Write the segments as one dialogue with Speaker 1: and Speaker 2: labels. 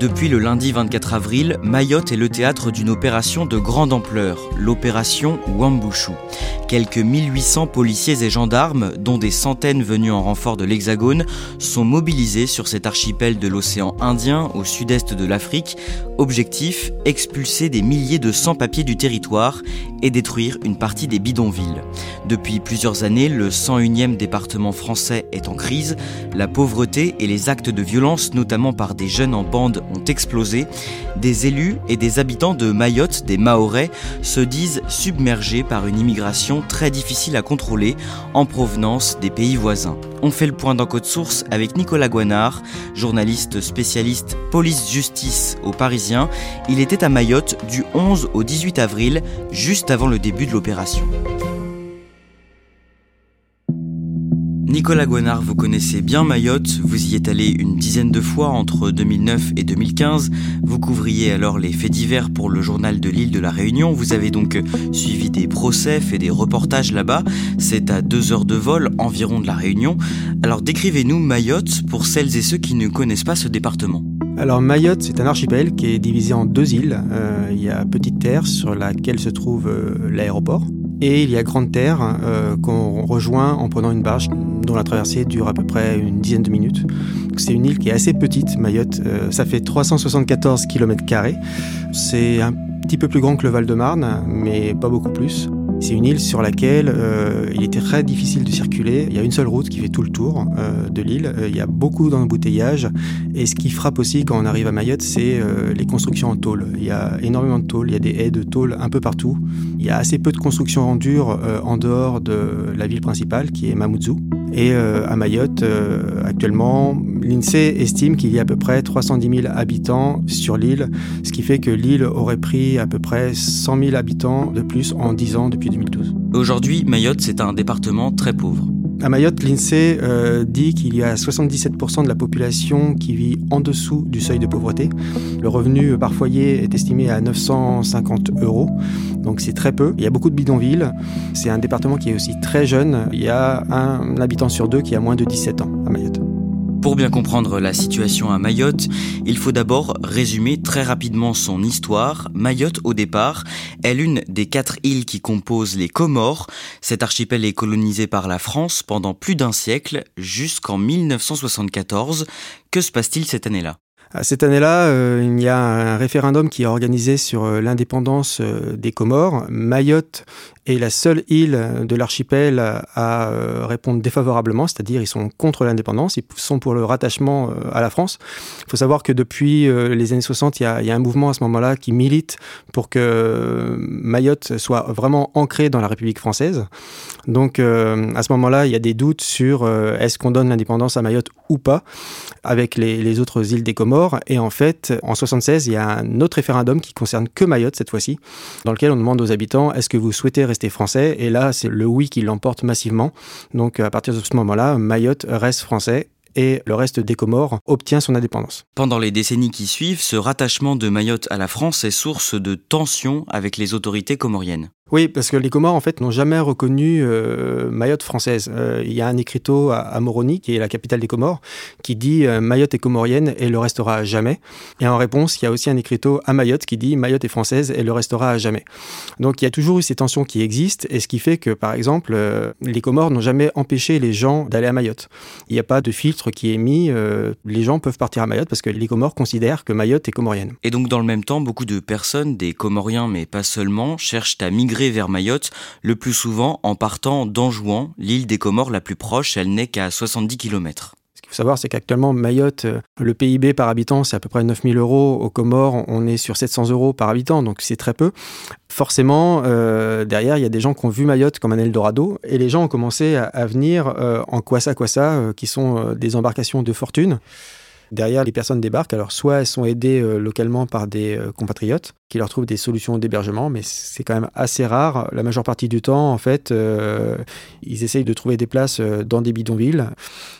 Speaker 1: Depuis le lundi 24 avril, Mayotte est le théâtre d'une opération de grande ampleur, l'opération Wambushu. Quelques 1800 policiers et gendarmes, dont des centaines venus en renfort de l'Hexagone, sont mobilisés sur cet archipel de l'océan Indien au sud-est de l'Afrique. Objectif, expulser des milliers de sans-papiers du territoire et détruire une partie des bidonvilles. Depuis plusieurs années, le 101e département français est en crise. La pauvreté et les actes de violence, notamment par des jeunes en bande, ont explosé. Des élus et des habitants de Mayotte, des Mahorais, se disent submergés par une immigration très difficile à contrôler en provenance des pays voisins. On fait le point dans Code Source avec Nicolas Guanard, journaliste spécialiste police-justice au Parisien. Il était à Mayotte du 11 au 18 avril, juste avant le début de l'opération. Nicolas Guanard, vous connaissez bien Mayotte, vous y êtes allé une dizaine de fois entre 2009 et 2015, vous couvriez alors les faits divers pour le journal de l'île de la Réunion, vous avez donc suivi des procès, fait des reportages là-bas, c'est à deux heures de vol environ de la Réunion. Alors décrivez-nous Mayotte pour celles et ceux qui ne connaissent pas ce département.
Speaker 2: Alors Mayotte, c'est un archipel qui est divisé en deux îles. Euh, il y a Petite Terre sur laquelle se trouve euh, l'aéroport. Et il y a Grande Terre euh, qu'on rejoint en prenant une barge dont la traversée dure à peu près une dizaine de minutes. C'est une île qui est assez petite, Mayotte. Euh, ça fait 374 km. C'est un petit peu plus grand que le Val-de-Marne, mais pas beaucoup plus. C'est une île sur laquelle euh, il était très difficile de circuler. Il y a une seule route qui fait tout le tour euh, de l'île. Il y a beaucoup d'embouteillages. Et ce qui frappe aussi quand on arrive à Mayotte, c'est les constructions en tôle. Il y a énormément de tôle. Il y a des haies de tôle un peu partout. Il y a assez peu de constructions en dur en dehors de la ville principale qui est Mamoudzou. Et euh, à Mayotte, actuellement, l'INSEE estime qu'il y a à peu près 310 000 habitants sur l'île, ce qui fait que l'île aurait pris à peu près 100 000 habitants de plus en 10 ans depuis 2012.
Speaker 1: Aujourd'hui, Mayotte, c'est un département très pauvre.
Speaker 2: À Mayotte, l'INSEE euh, dit qu'il y a 77% de la population qui vit en dessous du seuil de pauvreté. Le revenu par foyer est estimé à 950 euros, donc c'est très peu. Il y a beaucoup de bidonvilles. C'est un département qui est aussi très jeune. Il y a un habitant sur deux qui a moins de 17 ans à Mayotte.
Speaker 1: Pour bien comprendre la situation à Mayotte, il faut d'abord résumer très rapidement son histoire. Mayotte, au départ, est l'une des quatre îles qui composent les Comores. Cet archipel est colonisé par la France pendant plus d'un siècle, jusqu'en 1974. Que se passe-t-il cette année-là?
Speaker 2: Cette année-là, euh, il y a un référendum qui est organisé sur euh, l'indépendance euh, des Comores. Mayotte est la seule île de l'archipel à euh, répondre défavorablement, c'est-à-dire ils sont contre l'indépendance, ils sont pour le rattachement euh, à la France. Il faut savoir que depuis euh, les années 60, il y, a, un mouvement à ce moment-là qui milite pour que Mayotte soit vraiment ancré dans la République française. Donc à ce moment-là, il y a des doutes sur est-ce qu'on donne l'indépendance à Mayotte ou pas avec les, autres îles des Comores. Et en fait, en 76, il y a un autre référendum qui concerne que Mayotte cette fois-ci, dans lequel on demande aux habitants est-ce que vous souhaitez rester français? Et là, c'est le oui qui l'emporte massivement. Donc à partir de ce moment-là, Mayotte reste français et le reste des Comores obtient son indépendance.
Speaker 1: Pendant les décennies qui suivent, ce rattachement de Mayotte à la France est source de tensions avec les autorités comoriennes.
Speaker 2: Oui, parce que les Comores, en fait, n'ont jamais reconnu euh, Mayotte française. Euh, il y a un écriteau à, Moroni, qui est la capitale des Comores, qui dit euh, Mayotte est comorienne et le restera à jamais. Et en réponse, il y a aussi un écriteau à Mayotte qui dit Mayotte est française et le restera à jamais. Donc il y a toujours eu ces tensions qui existent, et ce qui fait que, par exemple, les Comores n'ont jamais empêché les gens d'aller à Mayotte. Il n'y a pas de filtre qui est mis, les gens peuvent partir à Mayotte parce que les Comores considèrent que Mayotte est comorienne.
Speaker 1: Et donc dans le même temps, beaucoup de personnes, des Comoriens mais pas seulement, cherchent à migrer vers Mayotte, le plus souvent en partant d'Anjouan, l'île des Comores la plus proche, elle n'est qu'à 70 km.
Speaker 2: Ce qu'il faut savoir, c'est qu'actuellement, Mayotte, euh, le PIB par habitant, c'est à peu près 9000 euros. Aux Comores, on est sur 700 euros par habitant, donc c'est très peu. Forcément, euh, derrière, il y a des gens qui ont vu Mayotte comme un Eldorado, et les gens ont commencé à, venir euh, en Kwasa Kwasa, qui sont des embarcations de fortune. Derrière, les personnes débarquent. Alors, soit elles sont aidées localement par des compatriotes, qui leur trouvent des solutions d'hébergement, mais c'est quand même assez rare. La majeure partie du temps, en fait, euh, ils essayent de trouver des places euh, dans des bidonvilles.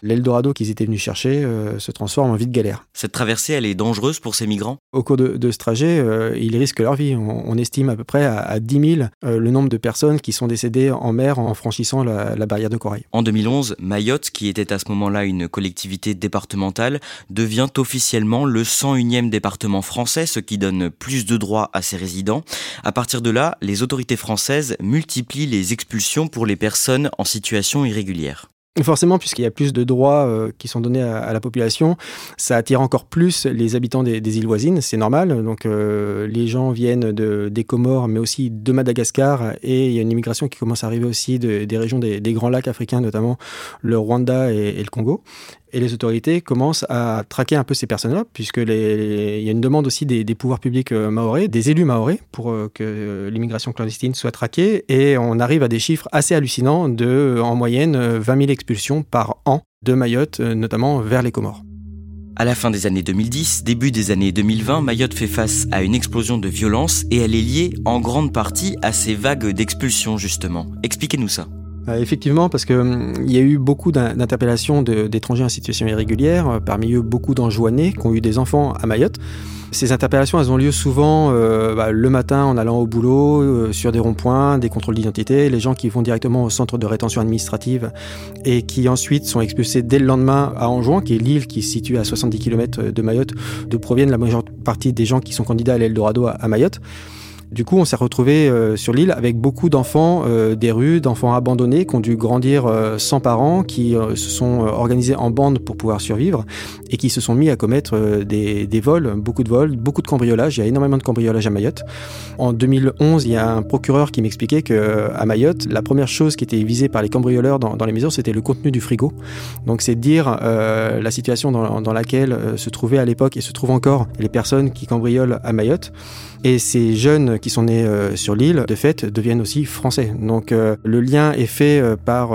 Speaker 2: L'Eldorado qu'ils étaient venus chercher euh, se transforme en vie de galère.
Speaker 1: Cette traversée, elle est dangereuse pour ces migrants?
Speaker 2: Au cours de, ce trajet, ils risquent leur vie. On, estime à peu près à, 10 000 le nombre de personnes qui sont décédées en mer en franchissant la, la barrière de corail.
Speaker 1: En 2011, Mayotte, qui était à ce moment-là une collectivité départementale, devient officiellement le 101e département français, ce qui donne plus de droits à ses résidents. À partir de là, les autorités françaises multiplient les expulsions pour les personnes en situation irrégulière.
Speaker 2: Forcément, puisqu'il y a plus de droits euh, qui sont donnés à, la population, ça attire encore plus les habitants des, îles voisines, c'est normal. Donc euh, les gens viennent de, des Comores, mais aussi de Madagascar, et il y a une immigration qui commence à arriver aussi des régions des, Grands Lacs africains, notamment le Rwanda et le Congo. Et les autorités commencent à traquer un peu ces personnes-là, puisque il y a une demande aussi des, pouvoirs publics euh, maorais, des élus maorais, pour que l'immigration clandestine soit traquée. Et on arrive à des chiffres assez hallucinants de, en moyenne, 20 000 expulsions par an de Mayotte, notamment vers les Comores.
Speaker 1: À la fin des années 2010, début des années 2020, Mayotte fait face à une explosion de violence et elle est liée en grande partie à ces vagues d'expulsions justement. Expliquez-nous ça.
Speaker 2: Euh, effectivement, parce qu'il hum, y a eu beaucoup d'interpellations d'étrangers en situation irrégulière, euh, parmi eux beaucoup d'enjoignés qui ont eu des enfants à Mayotte. Ces interpellations, elles ont lieu souvent euh, bah, le matin en allant au boulot, sur des ronds-points, des contrôles d'identité, les gens qui vont directement au centre de rétention administrative et qui ensuite sont expulsés dès le lendemain à Anjouan, qui est l'île qui se situe à 70 km de Mayotte, d'où proviennent la majeure partie des gens qui sont candidats à l'Eldorado à Mayotte. Du coup, on s'est retrouvé euh, sur l'île avec beaucoup d'enfants euh, des rues, d'enfants abandonnés qui ont dû grandir euh, sans parents, qui se sont organisés en bande pour pouvoir survivre et qui se sont mis à commettre des, vols, beaucoup de vols, beaucoup de cambriolages. Il y a énormément de cambriolages à Mayotte. En 2011, il y a un procureur qui m'expliquait que à Mayotte, la première chose qui était visée par les cambrioleurs dans, les mesures, c'était le contenu du frigo. Donc, c'est dire la situation dans, dans laquelle se trouvaient à l'époque et se trouvent encore les personnes qui cambriolent à Mayotte. Et ces jeunes qui sont nés euh, sur l'île, de fait, deviennent aussi français. Donc euh, le lien est fait euh, par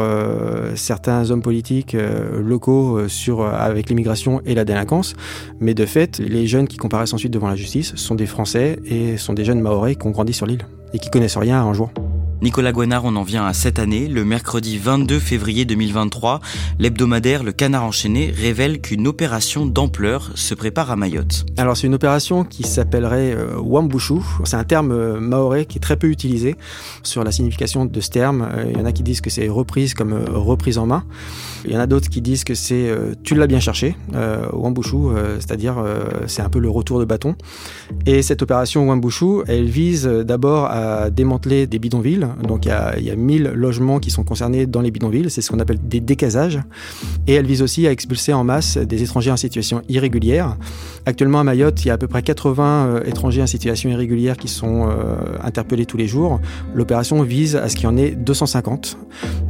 Speaker 2: certains hommes politiques locaux sur, avec l'immigration et la délinquance. Mais de fait, les jeunes qui comparaissent ensuite devant la justice sont des Français et sont des jeunes Maoris qui ont grandi sur l'île et qui connaissent rien un jour.
Speaker 1: Nicolas Guanard, on en vient à cette année. Le mercredi 22 février 2023, l'hebdomadaire Le Canard Enchaîné révèle qu'une opération d'ampleur se prépare à Mayotte.
Speaker 2: Alors c'est une opération qui s'appellerait euh, Wambushu. C'est un terme euh, maoré qui est très peu utilisé sur la signification de ce terme. Euh, il y en a qui disent que c'est reprise comme reprise en main. Il y en a d'autres qui disent que c'est tu l'as bien cherché, Wambushu, c'est-à-dire c'est un peu le retour de bâton. Et cette opération Wambushu, elle vise d'abord à démanteler des bidonvilles donc il y a, il 1000 logements qui sont concernés dans les bidonvilles, c'est ce qu'on appelle des décasages. Et elle vise aussi à expulser en masse des étrangers en situation irrégulière. Actuellement à Mayotte, il y a à peu près 80 euh, étrangers en situation irrégulière qui sont euh, interpellés tous les jours. L'opération vise à ce qu'il y en ait 250.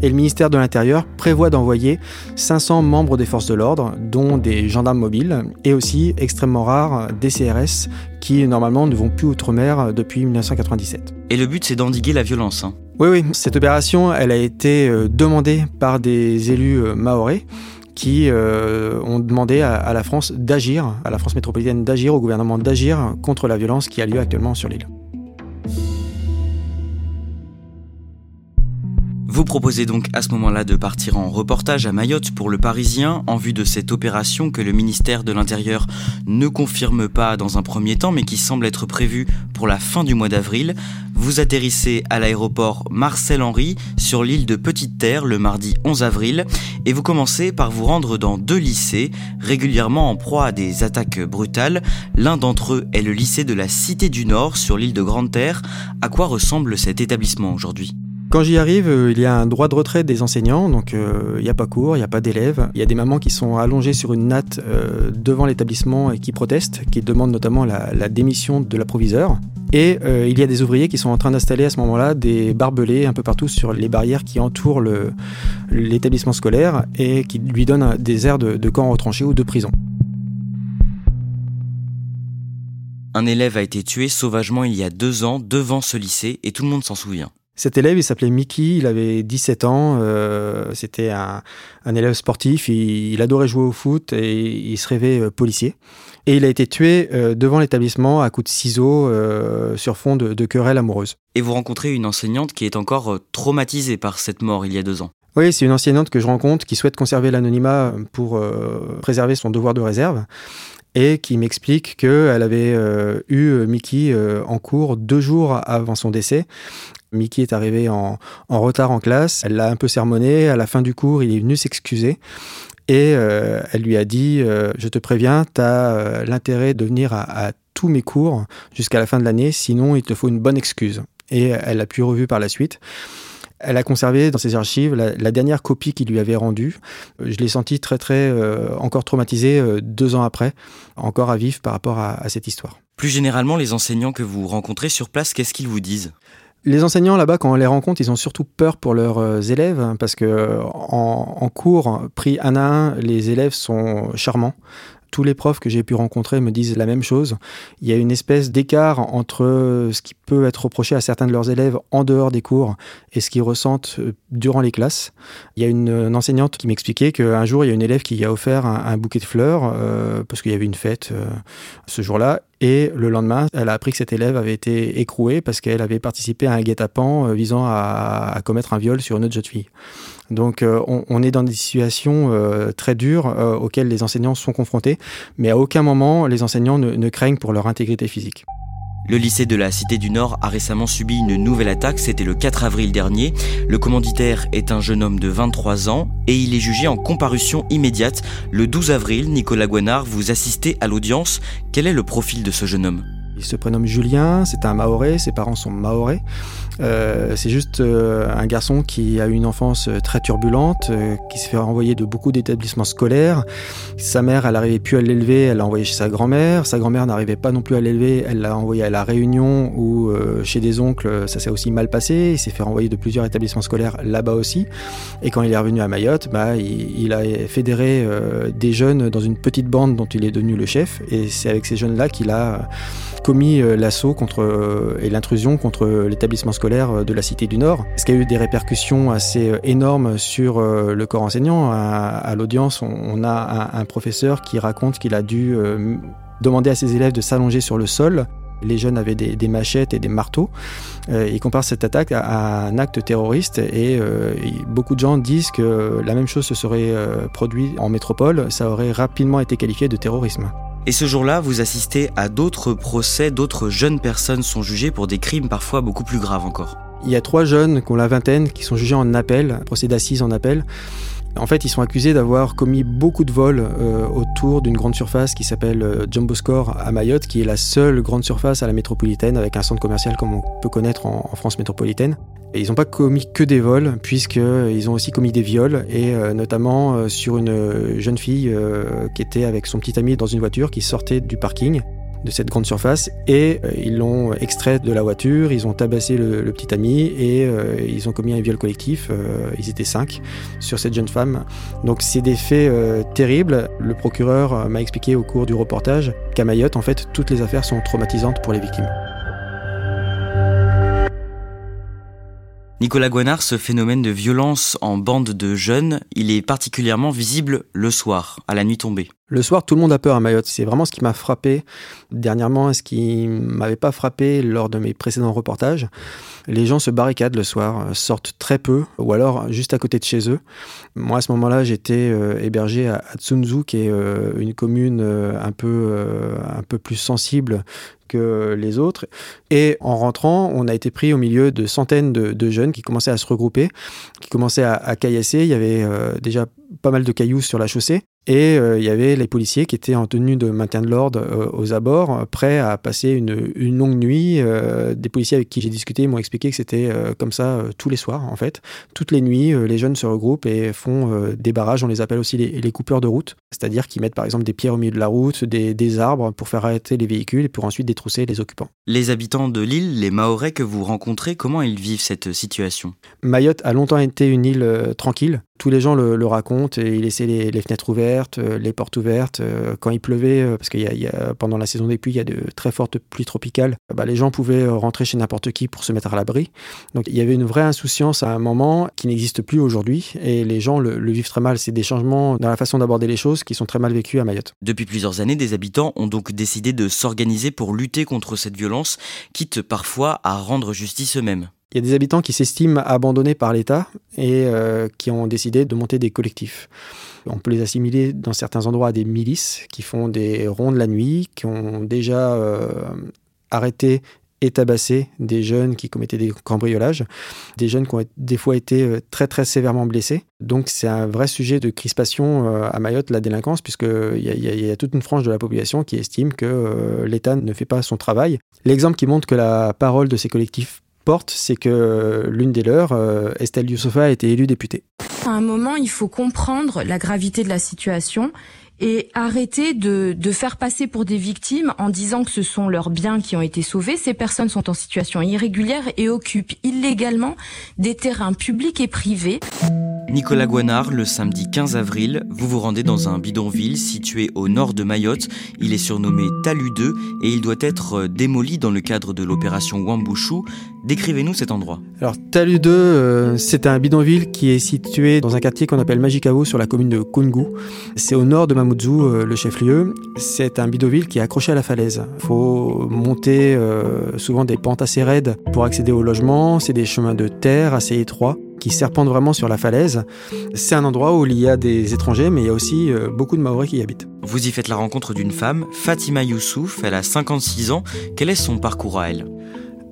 Speaker 2: Et le ministère de l'Intérieur prévoit d'envoyer 500 membres des forces de l'ordre, dont des gendarmes mobiles, et aussi, extrêmement rares, des CRS qui normalement ne vont plus outre-mer depuis 1997.
Speaker 1: Et le but, c'est d'endiguer la violence. Hein.
Speaker 2: Oui, oui. Cette opération, elle a été euh, demandée par des élus euh, maorais qui euh, ont demandé à, la France d'agir, à la France métropolitaine d'agir, au gouvernement d'agir contre la violence qui a lieu actuellement sur l'île.
Speaker 1: Vous proposez donc à ce moment-là de partir en reportage à Mayotte pour le Parisien en vue de cette opération que le ministère de l'Intérieur ne confirme pas dans un premier temps mais qui semble être prévue pour la fin du mois d'avril. Vous atterrissez à l'aéroport Marcel Henry sur l'île de Petite Terre le mardi 11 avril et vous commencez par vous rendre dans deux lycées régulièrement en proie à des attaques brutales. L'un d'entre eux est le lycée de la Cité du Nord sur l'île de Grande Terre. À quoi ressemble cet établissement aujourd'hui?
Speaker 2: Quand j'y arrive, euh, il y a un droit de retrait des enseignants, donc euh, il n'y a pas cours, il n'y a pas d'élèves. Il y a des mamans qui sont allongées sur une natte euh, devant l'établissement et qui protestent, qui demandent notamment la, démission de l'approviseur. Et il y a des ouvriers qui sont en train d'installer à ce moment-là des barbelés un peu partout sur les barrières qui entourent l'établissement scolaire et qui lui donnent des airs de, de camp retranché ou de prison.
Speaker 1: Un élève a été tué sauvagement il y a deux ans devant ce lycée et tout le monde s'en souvient.
Speaker 2: Cet élève, il s'appelait Mickey, il avait 17 ans, euh, c'était un, élève sportif, il, adorait jouer au foot et il se rêvait euh, policier. Et il a été tué euh, devant l'établissement à coups de ciseaux sur fond de, de querelles amoureuses.
Speaker 1: Et vous rencontrez une enseignante qui est encore traumatisée par cette mort il y a deux ans.
Speaker 2: Oui, c'est une enseignante que je rencontre qui souhaite conserver l'anonymat pour préserver son devoir de réserve et qui m'explique qu'elle avait eu Mickey en cours deux jours avant son décès Mickey est arrivé en, retard en classe, elle l'a un peu sermonné, à la fin du cours, il est venu s'excuser. Et euh, elle lui a dit, euh, je te préviens, tu as euh, l'intérêt de venir à, tous mes cours jusqu'à la fin de l'année, sinon il te faut une bonne excuse. Et elle l'a pu revu par la suite. Elle a conservé dans ses archives la, dernière copie qu'il lui avait rendue. Je l'ai senti très très encore traumatisé deux ans après, encore à vif par rapport à cette histoire.
Speaker 1: Plus généralement, les enseignants que vous rencontrez sur place, qu'est-ce qu'ils vous disent?
Speaker 2: Les enseignants là-bas, quand on les rencontre, ils ont surtout peur pour leurs euh, élèves hein, parce que en, cours, pris un à un, les élèves sont charmants. Tous les profs que j'ai pu rencontrer me disent la même chose. Il y a une espèce d'écart entre ce qui peut être reproché à certains de leurs élèves en dehors des cours et ce qu'ils ressentent euh, durant les classes. Il y a une, enseignante qui m'expliquait qu'un jour, il y a une élève qui a offert un, bouquet de fleurs euh, parce qu'il y avait une fête ce jour-là et le lendemain, elle a appris que cet élève avait été écroué parce qu'elle avait participé à un guet-apens euh, visant à, commettre un viol sur une autre jeune fille. Donc euh, on, est dans des situations euh, très dures auxquelles les enseignants sont confrontés, mais à aucun moment les enseignants ne craignent pour leur intégrité physique.
Speaker 1: Le lycée de la Cité du Nord a récemment subi une nouvelle attaque, c'était le 4 avril dernier. Le commanditaire est un jeune homme de 23 ans et il est jugé en comparution immédiate. Le 12 avril, Nicolas Guanard, vous assistez à l'audience. Quel est le profil de ce jeune homme?
Speaker 2: Il se prénomme Julien, c'est un Maoré, ses parents sont Maorés. Euh, c'est juste euh, un garçon qui a eu une enfance euh, très turbulente, qui s'est fait renvoyer de beaucoup d'établissements scolaires. Sa mère, elle n'arrivait plus à l'élever, elle l'a envoyé chez sa grand-mère. Sa grand-mère n'arrivait pas non plus à l'élever, elle l'a envoyé à la Réunion ou chez des oncles, ça s'est aussi mal passé. Il s'est fait renvoyer de plusieurs établissements scolaires là-bas aussi. Et quand il est revenu à Mayotte, bah, il, il a fédéré des jeunes dans une petite bande dont il est devenu le chef. Et c'est avec ces jeunes-là qu'il a commis l'assaut contre et l'intrusion contre l'établissement scolaire euh, de la Cité du Nord, ce qui a eu des répercussions assez énormes sur le corps enseignant? À, l'audience, on, a un, professeur qui raconte qu'il a dû demander à ses élèves de s'allonger sur le sol. Les jeunes avaient des, machettes et des marteaux. il compare cette attaque à, un acte terroriste et beaucoup de gens disent que la même chose se serait produite en métropole. Ça aurait rapidement été qualifié de terrorisme.
Speaker 1: Et ce jour-là, vous assistez à d'autres procès, d'autres jeunes personnes sont jugées pour des crimes parfois beaucoup plus graves encore.
Speaker 2: Il y a trois jeunes qui ont la vingtaine qui sont jugés en appel, procès d'assises en appel. En fait, ils sont accusés d'avoir commis beaucoup de vols euh, autour d'une grande surface qui s'appelle euh, Jumbo Score à Mayotte, qui est la seule grande surface à la métropolitaine avec un centre commercial comme on peut connaître en, France métropolitaine. Ils n'ont pas commis que des vols, puisqu'ils ont aussi commis des viols, et euh, notamment sur une jeune fille qui était avec son petit ami dans une voiture qui sortait du parking de cette grande surface et euh, ils l'ont extrait de la voiture, ils ont tabassé le, petit ami et euh, ils ont commis un viol collectif. Euh, ils étaient cinq sur cette jeune femme. Donc c'est des faits terribles. Le procureur m'a expliqué au cours du reportage qu'à Mayotte, en fait, toutes les affaires sont traumatisantes pour les victimes.
Speaker 1: Nicolas Guanard, ce phénomène de violence en bande de jeunes, il est particulièrement visible le soir, à la nuit tombée.
Speaker 2: Le soir, tout le monde a peur à Mayotte. C'est vraiment ce qui m'a frappé dernièrement, ce qui m'avait pas frappé lors de mes précédents reportages. Les gens se barricadent le soir, euh, sortent très peu, ou alors juste à côté de chez eux. Moi, à ce moment-là, j'étais euh, hébergé à, Tsunzu, qui est euh, une commune un peu, un peu plus sensible que les autres. Et en rentrant, on a été pris au milieu de centaines de, jeunes qui commençaient à se regrouper, qui commençaient à, à caillasser. Il y avait déjà pas mal de cailloux sur la chaussée. Et euh, il y avait les policiers qui étaient en tenue de maintien de l'ordre euh, aux abords, prêts à passer une, longue nuit. Euh, des policiers avec qui j'ai discuté m'ont expliqué que c'était comme ça tous les soirs, en fait. Toutes les nuits, les jeunes se regroupent et font des barrages. On les appelle aussi les, les coupeurs de route, c'est-à-dire qu'ils mettent par exemple des pierres au milieu de la route, des, des, arbres pour faire arrêter les véhicules et pour ensuite détrousser les occupants.
Speaker 1: Les habitants de l'île, les Mahorais que vous rencontrez, comment ils vivent cette situation?
Speaker 2: Mayotte a longtemps été une île tranquille. Tous les gens le, racontent et ils laissaient les, les fenêtres ouvertes, les portes ouverte. Euh, quand il pleuvait, euh, parce a pendant la saison des pluies, il y a de très fortes pluies tropicales, bah, les gens pouvaient euh, rentrer chez n'importe qui pour se mettre à l'abri. Donc il y avait une vraie insouciance à un moment qui n'existe plus aujourd'hui et les gens le, vivent très mal. C'est des changements dans la façon d'aborder les choses qui sont très mal vécus à Mayotte.
Speaker 1: Depuis plusieurs années, des habitants ont donc décidé de s'organiser pour lutter contre cette violence, quitte parfois à rendre justice eux-mêmes.
Speaker 2: Il y a des habitants qui s'estiment abandonnés par l'État et qui ont décidé de monter des collectifs. On peut les assimiler dans certains endroits à des milices qui font des rondes la nuit, qui ont déjà euh, arrêté et tabassé des jeunes qui commettaient des cambriolages, des jeunes qui ont des fois été euh, très très sévèrement blessés. Donc c'est un vrai sujet de crispation euh, à Mayotte, la délinquance, puisqu'il y, y, a toute une frange de la population qui estime que l'État ne fait pas son travail. L'exemple qui montre que la parole de ces collectifs porte, c'est que l'une des leurs, euh, Estelle Youssofa, a été élue députée.
Speaker 3: À un moment, il faut comprendre la gravité de la situation et arrêter de, faire passer pour des victimes en disant que ce sont leurs biens qui ont été sauvés. Ces personnes sont en situation irrégulière et occupent illégalement des terrains publics et privés.
Speaker 1: Nicolas Guanard, le samedi 15 avril, vous vous rendez dans un bidonville situé au nord de Mayotte. Il est surnommé Talu 2 et il doit être démoli dans le cadre de l'opération Wambushu. Décrivez-nous cet endroit.
Speaker 2: Alors Talu 2, euh, c'est un bidonville qui est situé dans un quartier qu'on appelle Majikao sur la commune de Kungu. C'est au nord de Mamoudzou, euh, le chef-lieu. C'est un bidonville qui est accroché à la falaise. Il faut monter souvent des pentes assez raides pour accéder au logement. C'est des chemins de terre assez étroits qui serpente vraiment sur la falaise. C'est un endroit où il y a des étrangers, mais il y a aussi euh, beaucoup de Maoris qui y habitent.
Speaker 1: Vous y faites la rencontre d'une femme, Fatima Youssouf, elle a 56 ans. Quel est son parcours à elle?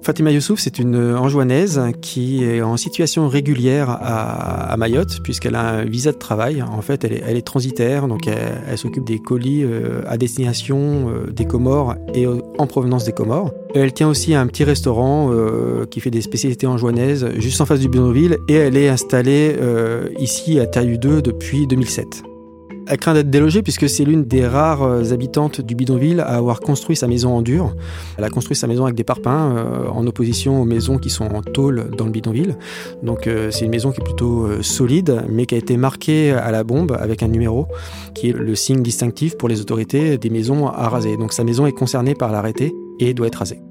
Speaker 2: Fatima Youssouf, c'est une Anjouanaise qui est en situation régulière à, Mayotte, puisqu'elle a un visa de travail. En fait, elle est, transitaire, donc elle, s'occupe des colis euh, à destination euh, des Comores et en provenance des Comores. Elle tient aussi un petit restaurant euh, qui fait des spécialités anjouanaises juste en face du bidonville et elle est installée ici à Taillu 2 depuis 2007. Elle craint d'être délogée puisque c'est l'une des rares euh, habitantes du bidonville à avoir construit sa maison en dur. Elle a construit sa maison avec des parpaings euh, en opposition aux maisons qui sont en tôle dans le bidonville. Donc euh, c'est une maison qui est plutôt solide mais qui a été marquée à la bombe avec un numéro qui est le signe distinctif pour les autorités des maisons à raser. Donc sa maison est concernée par l'arrêté et doit être rasée.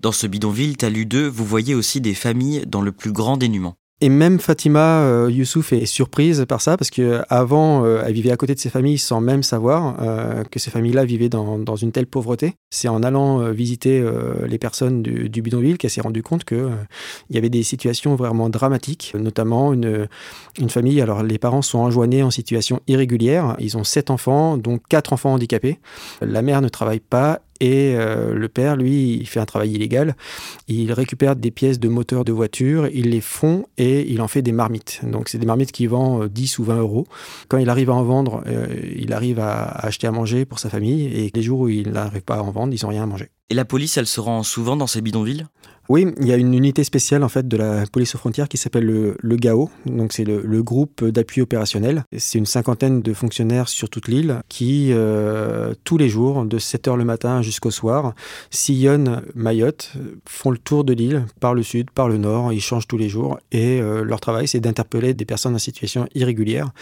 Speaker 1: Dans ce bidonville, Talu 2, vous voyez aussi des familles dans le plus grand dénuement.
Speaker 2: Et même Fatima euh, Youssouf est surprise par ça parce que avant, euh, elle vivait à côté de ses familles sans même savoir euh, que ces familles-là vivaient dans, dans, une telle pauvreté. C'est en allant euh, visiter les personnes du, bidonville qu'elle s'est rendue compte que il y avait des situations vraiment dramatiques, notamment une, une famille. Alors les parents sont enjoignés en situation irrégulière. Ils ont sept enfants, dont quatre enfants handicapés. La mère ne travaille pas et euh, le père, lui, il fait un travail illégal. Il récupère des pièces de moteur de voiture, il les fond et il en fait des marmites. Donc, c'est des marmites qui vend 10 euh, ou 20 euros. Quand il arrive à en vendre, euh, il arrive à, acheter à manger pour sa famille. Et les jours où il n'arrive pas à en vendre, ils n'ont rien à manger.
Speaker 1: Et la police, elle se rend souvent dans ces bidonvilles?
Speaker 2: Oui, il y a une unité spéciale en fait de la police aux frontières qui s'appelle le, GAO, donc c'est le, groupe d'appui opérationnel. C'est une cinquantaine de fonctionnaires sur toute l'île qui, euh, tous les jours, de 7h le matin jusqu'au soir, sillonnent Mayotte, font le tour de l'île par le sud, par le nord, ils changent tous les jours et euh, leur travail c'est d'interpeller des personnes en situation irrégulière.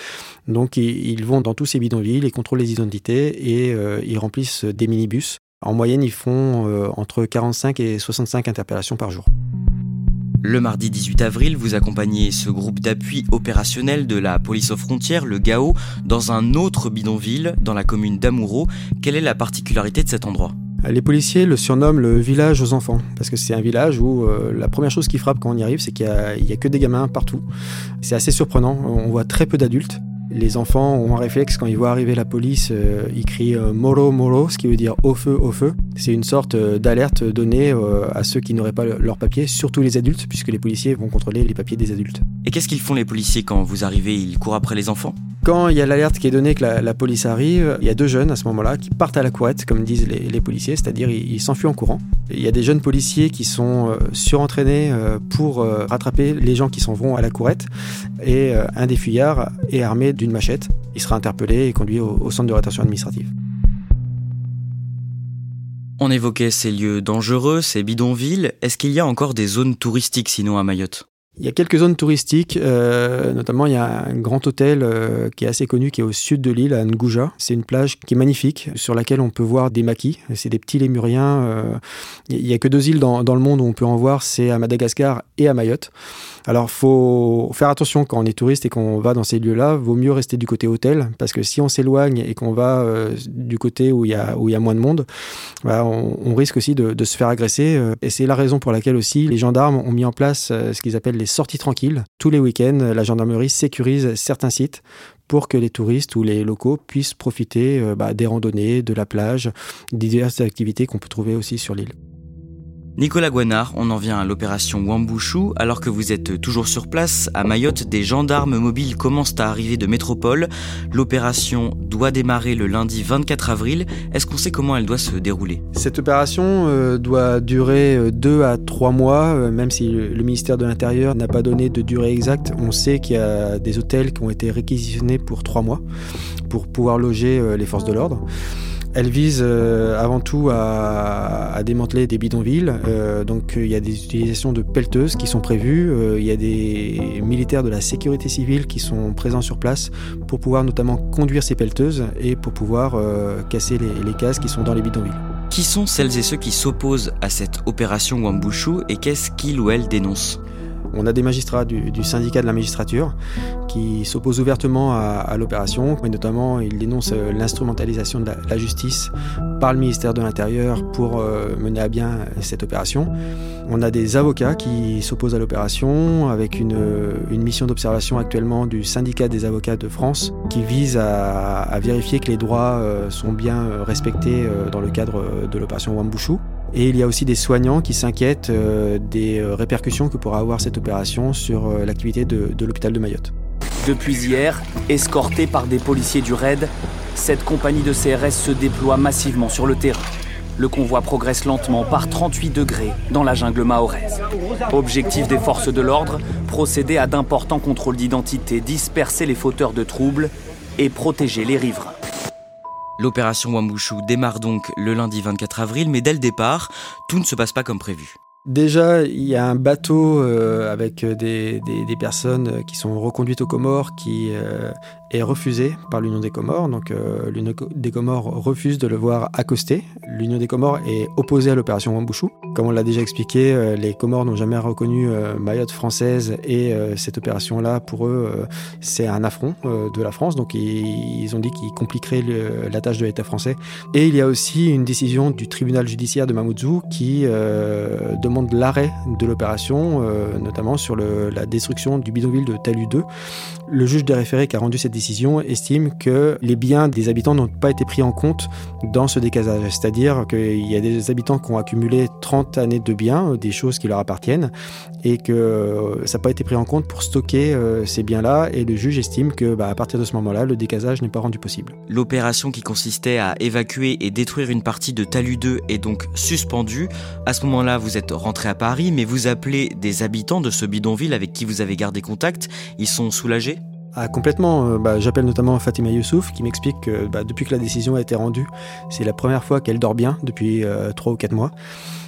Speaker 2: Donc ils, vont dans tous ces bidonvilles, ils contrôlent les identités et euh, ils remplissent des minibus en moyenne, ils font euh, entre 45 et 65 interpellations par jour.
Speaker 1: Le mardi 18 avril, vous accompagnez ce groupe d'appui opérationnel de la police aux frontières, le GAO, dans un autre bidonville, dans la commune d'Amoureau. Quelle est la particularité de cet endroit?
Speaker 2: Les policiers le surnomment le village aux enfants, parce que c'est un village où euh, la première chose qui frappe quand on y arrive, c'est qu'il n'y a, que des gamins partout. C'est assez surprenant, on voit très peu d'adultes. Les enfants ont un réflexe quand ils voient arriver la police, euh, ils crient euh, Moro Moro, ce qui veut dire au feu, au feu. C'est une sorte d'alerte donnée à ceux qui n'auraient pas leur papier, surtout les adultes, puisque les policiers vont contrôler les papiers des adultes.
Speaker 1: Et qu'est-ce qu'ils font les policiers quand vous arrivez? Ils courent après les enfants?
Speaker 2: Quand il y a l'alerte qui est donnée que la, police arrive, il y a deux jeunes à ce moment-là qui partent à la courette, comme disent les, policiers, c'est-à-dire ils s'enfuient en courant. Il y a des jeunes policiers qui sont euh, surentraînés euh, pour euh, rattraper les gens qui s'en vont à la courette, et un des fuyards est armé d'une machette. Il sera interpellé et conduit au centre de rétention administrative.
Speaker 1: On évoquait ces lieux dangereux, ces bidonvilles. Est-ce qu'il y a encore des zones touristiques sinon à Mayotte?
Speaker 2: Il y a quelques zones touristiques, euh, notamment il y a un grand hôtel euh, qui est assez connu, qui est au sud de l'île, à Ngouja. C'est une plage qui est magnifique, sur laquelle on peut voir des maquis. C'est des petits lémuriens. Euh, il n'y a que deux îles dans, le monde où on peut en voir, c'est à Madagascar et à Mayotte. Alors, faut faire attention quand on est touriste et qu'on va dans ces lieux-là. Vaut mieux rester du côté hôtel, parce que si on s'éloigne et qu'on va du côté où il y a y a moins de monde, bah, on, risque aussi de, se faire agresser. Et c'est la raison pour laquelle aussi les gendarmes ont mis en place ce qu'ils appellent les sorties tranquilles. Tous les week-ends, la gendarmerie sécurise certains sites pour que les touristes ou les locaux puissent profiter euh, bah, des randonnées, de la plage, des diverses activités qu'on peut trouver aussi sur l'île.
Speaker 1: Nicolas Guanard, on en vient à l'opération Wambushu. Alors que vous êtes toujours sur place, à Mayotte, des gendarmes mobiles commencent à arriver de métropole. L'opération doit démarrer le lundi 24 avril. Est-ce qu'on sait comment elle doit se dérouler?
Speaker 2: Cette opération euh, doit durer euh, deux à trois mois, euh, même si le ministère de l'Intérieur n'a pas donné de durée exacte. On sait qu'il y a des hôtels qui ont été réquisitionnés pour trois mois pour pouvoir loger les forces de l'ordre. Elle vise euh, avant tout à, démanteler des bidonvilles. Euh, donc il y a des utilisations de pelleteuses qui sont prévues. Euh, il y a des militaires de la sécurité civile qui sont présents sur place pour pouvoir notamment conduire ces pelleteuses et pour pouvoir casser les, les cases qui sont dans les bidonvilles.
Speaker 1: Qui sont celles et ceux qui s'opposent à cette opération Wambushu et qu'est-ce qu'ils ou elles dénoncent?
Speaker 2: On a des magistrats du, syndicat de la magistrature qui s'opposent ouvertement à, l'opération, notamment ils dénoncent euh, l'instrumentalisation de la, justice par le ministère de l'Intérieur pour euh, mener à bien cette opération. On a des avocats qui s'opposent à l'opération avec une, mission d'observation actuellement du syndicat des avocats de France qui vise à, vérifier que les droits euh, sont bien respectés dans le cadre de l'opération Wambushu. Et il y a aussi des soignants qui s'inquiètent euh, des euh, répercussions que pourra avoir cette opération sur euh, l'activité de, l'hôpital de Mayotte.
Speaker 4: Depuis hier, escortée par des policiers du RAID, cette compagnie de CRS se déploie massivement sur le terrain. Le convoi progresse lentement par 38 degrés dans la jungle mahoraise. Objectif des forces de l'ordre, procéder à d'importants contrôles d'identité, disperser les fauteurs de troubles et protéger les riverains.
Speaker 1: L'opération Wambushu démarre donc le lundi 24 avril, mais dès le départ, tout ne se passe pas comme prévu.
Speaker 2: Déjà, il y a un bateau euh, avec des, personnes qui sont reconduites aux Comores qui euh, est refusé par l'Union des Comores. Donc euh, l'Union des Comores refuse de le voir accoster. L'Union des Comores est opposée à l'opération Wambushu. Comme on l'a déjà expliqué, euh, les Comores n'ont jamais reconnu euh, Mayotte française et cette opération-là, pour eux, c'est un affront de la France. Donc ils, ont dit qu'ils compliqueraient la tâche de l'État français. Et il y a aussi une décision du tribunal judiciaire de Mamoudzou qui demande l'arrêt de l'opération, notamment sur la destruction du bidonville de Talu 2. Le juge des référés qui a rendu cette décision estime que les biens des habitants n'ont pas été pris en compte dans ce décasage. C'est-à-dire qu'il y a des habitants qui ont accumulé 30 années de biens, des choses qui leur appartiennent, et que euh, ça n'a pas été pris en compte pour stocker euh, ces biens-là. Et le juge estime que, bah, à partir de ce moment-là, le décasage n'est pas rendu possible.
Speaker 1: L'opération qui consistait à évacuer et détruire une partie de Talus 2 est donc suspendue. À ce moment-là, vous êtes rentré à Paris, mais vous appelez des habitants de ce bidonville avec qui vous avez gardé contact. Ils sont soulagés?
Speaker 2: Ah, complètement. Euh, bah, j'appelle notamment Fatima Youssouf qui m'explique que bah, depuis que la décision a été rendue, c'est la première fois qu'elle dort bien depuis euh, trois ou quatre mois.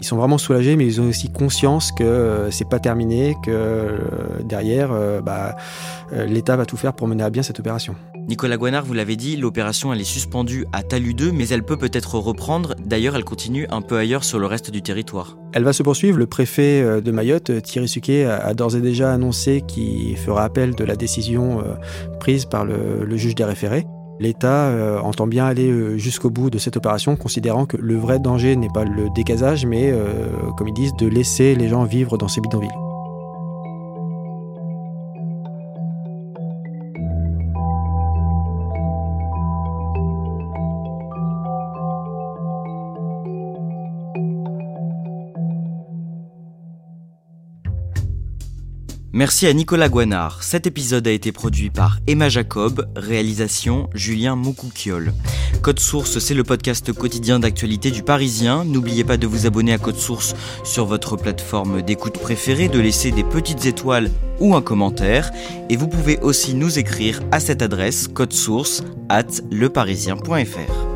Speaker 2: Ils sont vraiment soulagés, mais ils ont aussi conscience que euh, c'est pas terminé, que derrière, bah, l'État va tout faire pour mener à bien cette opération.
Speaker 1: Nicolas Guanard, vous l'avez dit, l'opération elle est suspendue à Talus 2, mais elle peut peut-être reprendre. D'ailleurs, elle continue un peu ailleurs sur le reste du territoire.
Speaker 2: Elle va se poursuivre. Le préfet euh, de Mayotte, Thierry Suquet, a d'ores et déjà annoncé qu'il fera appel de la décision euh, prise par le, juge des référés. L'État euh, entend bien aller jusqu'au bout de cette opération, considérant que le vrai danger n'est pas le décasage, mais, comme ils disent, de laisser les gens vivre dans ces bidonvilles.
Speaker 1: Merci à Nicolas Guanard. Cet épisode a été produit par Emma Jacob, réalisation Julien Moukoukiol. Code Source, c'est le podcast quotidien d'actualité du Parisien. N'oubliez pas de vous abonner à Code Source sur votre plateforme d'écoute préférée, de laisser des petites étoiles ou un commentaire. Et vous pouvez aussi nous écrire à cette adresse code source at leparisien.fr.